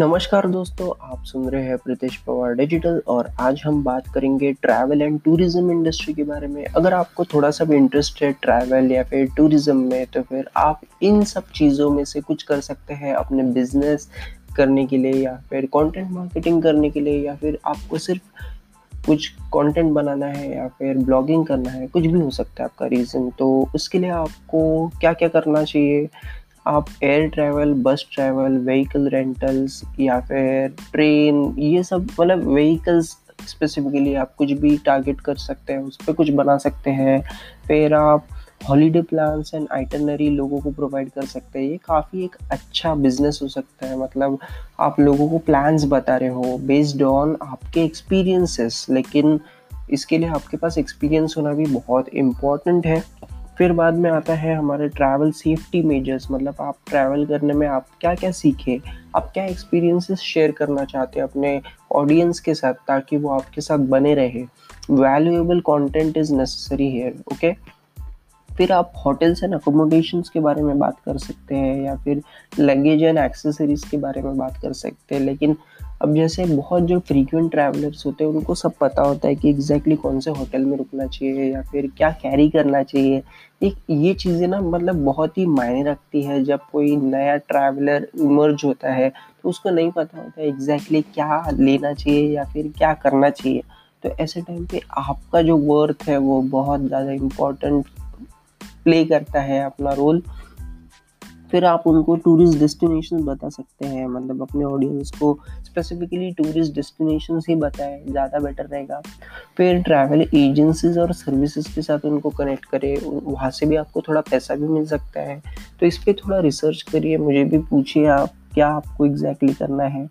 नमस्कार दोस्तों, आप सुन रहे हैं प्रीतेश पवार डिजिटल और आज हम बात करेंगे ट्रैवल एंड टूरिज़्म इंडस्ट्री के बारे में। अगर आपको थोड़ा सा भी इंटरेस्ट है ट्रैवल या फिर टूरिज़्म में तो फिर आप इन सब चीज़ों में से कुछ कर सकते हैं अपने बिज़नेस करने के लिए या फिर कंटेंट मार्केटिंग करने के लिए या फिर आपको सिर्फ़ कुछ कंटेंट बनाना है या फिर ब्लॉगिंग करना है, कुछ भी हो सकता है आपका रीज़न तो उसके लिए आपको क्या क्या करना चाहिए? आप air travel bus travel vehicle rentals या फिर ट्रेन ये सब मतलब व्हीकल्स स्पेसिफिकली आप कुछ भी टारगेट कर सकते हैं, उस पर कुछ बना सकते हैं। फिर आप हॉलीडे प्लान्स एंड आइटनरी लोगों को प्रोवाइड कर सकते हैं। ये काफ़ी एक अच्छा बिज़नेस हो सकता है। मतलब आप लोगों को प्लान्स बता रहे हो बेस्ड ऑन आपके एक्सपीरियंसेस लेकिन इसके लिए आपके पास एक्सपीरियंस होना भी बहुत इंपॉर्टेंट है। फिर बाद में आता है हमारे ट्रैवल सेफ्टी मेजर्स मतलब आप ट्रैवल करने में आप क्या क्या सीखे, आप क्या एक्सपीरियंसेस शेयर करना चाहते हैं अपने ऑडियंस के साथ ताकि वो आपके साथ बने रहे। वैल्यूएबल कंटेंट इज़ नेसेसरी है ओके फिर आप होटल्स एंड अकोमोडेशंस के बारे में बात कर सकते हैं या फिर लगेज एंड एक्सेसरीज के बारे में बात कर सकते हैं, लेकिन अब जैसे बहुत जो फ्रीक्वेंट ट्रैवलर्स होते हैं, उनको सब पता होता है कि एग्जैक्टली exactly कौन से होटल में रुकना चाहिए या फिर क्या कैरी करना चाहिए। एक ये चीज़ें ना मतलब बहुत ही मायने रखती है। जब कोई नया ट्रैवलर इमर्ज होता है तो उसको नहीं पता होता है एग्जैक्टली exactly क्या लेना चाहिए या फिर क्या करना चाहिए। तो ऐसे टाइम पे आपका जो वर्थ है, वो बहुत ज़्यादा इम्पोर्टेंट प्ले करता है अपना रोल फिर आप उनको टूरिस्ट डेस्टिनेशन बता सकते हैं मतलब अपने ऑडियंस को स्पेसिफिकली टूरिस्ट डेस्टिनेशन ही बताएँ, ज़्यादा बेटर रहेगा। फिर ट्रैवल एजेंसीज और सर्विसेज़ के साथ उनको कनेक्ट करें, वहाँ से भी आपको थोड़ा पैसा भी मिल सकता है। तो इस पर थोड़ा रिसर्च करिए, मुझे भी पूछिए आप, क्या आपको एग्जैक्टली exactly करना है।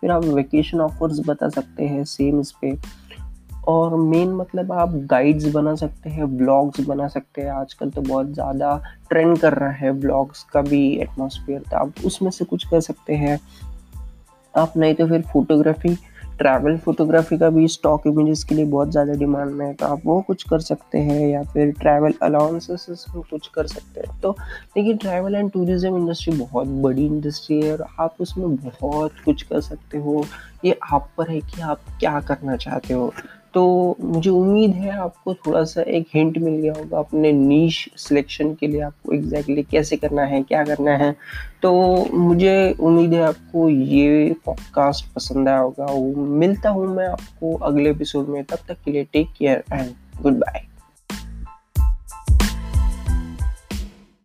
फिर आप वेकेशन ऑफर्स बता सकते हैं सेम इस पर और मेन मतलब आप गाइड्स बना सकते हैं ब्लॉग्स बना सकते हैं। आजकल तो बहुत ज़्यादा ट्रेंड कर रहा है ब्लॉग्स का भी एटमोसफियर तो आप उसमें से कुछ कर सकते हैं। आप नहीं तो फिर फोटोग्राफी ट्रैवल फोटोग्राफी का भी स्टॉक इमेजेस के लिए बहुत ज़्यादा डिमांड में है तो आप वो कुछ कर सकते हैं, या फिर ट्रैवल अलाउंसेस कुछ कर सकते हैं। तो देखिए ट्रैवल एंड टूरिज़्म इंडस्ट्री बहुत बड़ी इंडस्ट्री है, और आप उसमें बहुत कुछ कर सकते हो। ये आप पर है कि आप क्या करना चाहते हो। तो मुझे उम्मीद है आपको थोड़ा सा एक हिंट मिल गया होगा अपने नीच सिलेक्शन के लिए आपको एग्जैक्टली exactly कैसे करना है, क्या करना है। तो मुझे उम्मीद है आपको ये पॉडकास्ट पसंद आया होगा। मिलता हूँ मैं आपको अगले एपिसोड में। तब तक के लिए take care and good bye